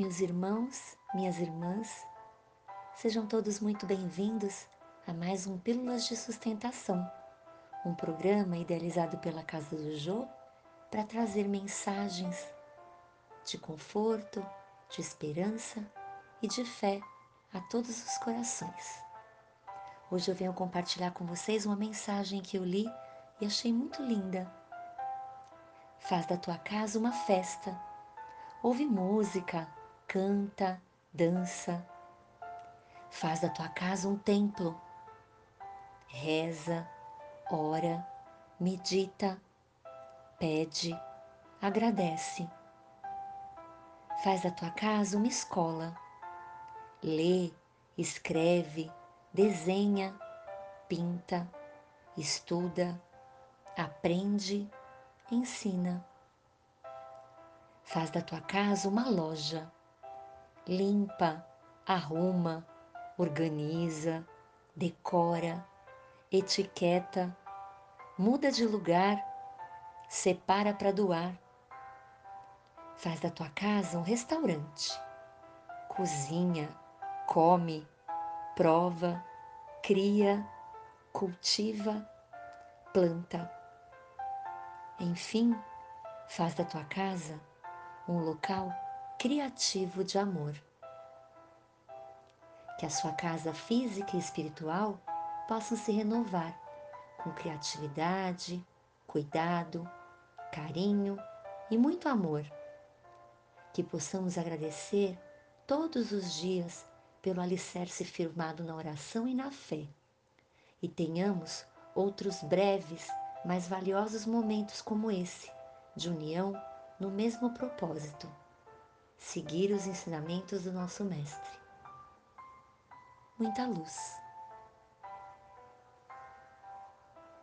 Meus irmãos, minhas irmãs, sejam todos muito bem-vindos a mais um Pílulas de Sustentação, um programa idealizado pela Casa do Jô para trazer mensagens de conforto, de esperança e de fé a todos os corações. Hoje eu venho compartilhar com vocês uma mensagem que eu li e achei muito linda. Faz da tua casa uma festa. Ouve música, canta, dança. Faz da tua casa um templo. Reza, ora, medita, pede, agradece. Faz da tua casa uma escola. Lê, escreve, desenha, pinta, estuda, aprende, ensina. Faz da tua casa uma loja. Limpa, arruma, organiza, decora, etiqueta, muda de lugar, separa para doar. Faz da tua casa um restaurante. Cozinha, come, prova, cria, cultiva, planta. Enfim, faz da tua casa um local criativo de amor. Que a sua casa física e espiritual possam se renovar com criatividade, cuidado, carinho e muito amor. Que possamos agradecer todos os dias pelo alicerce firmado na oração e na fé, e tenhamos outros breves, mas valiosos momentos como esse, de união no mesmo propósito, seguir os ensinamentos do nosso Mestre. Muita luz.